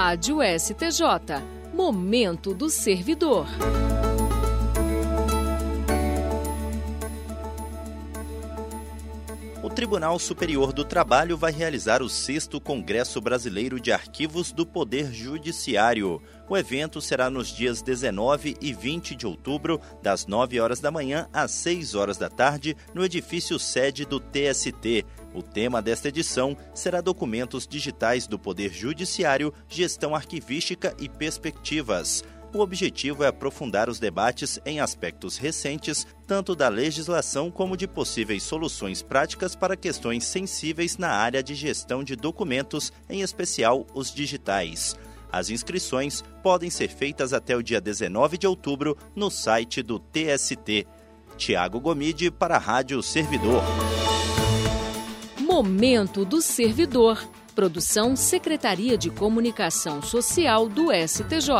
Rádio STJ. Momento do servidor. O Tribunal Superior do Trabalho vai realizar o sexto Congresso Brasileiro de Arquivos do Poder Judiciário. O evento será nos dias 19 e 20 de outubro, das 9 horas da manhã às 6 horas da tarde, no edifício sede do TST. O tema desta edição será Documentos Digitais do Poder Judiciário, Gestão Arquivística e Perspectivas. O objetivo é aprofundar os debates em aspectos recentes, tanto da legislação como de possíveis soluções práticas para questões sensíveis na área de gestão de documentos, em especial os digitais. As inscrições podem ser feitas até o dia 19 de outubro no site do TST. Tiago Gomide para a Rádio Servidor. Momento do Servidor. Produção Secretaria de Comunicação Social do STJ.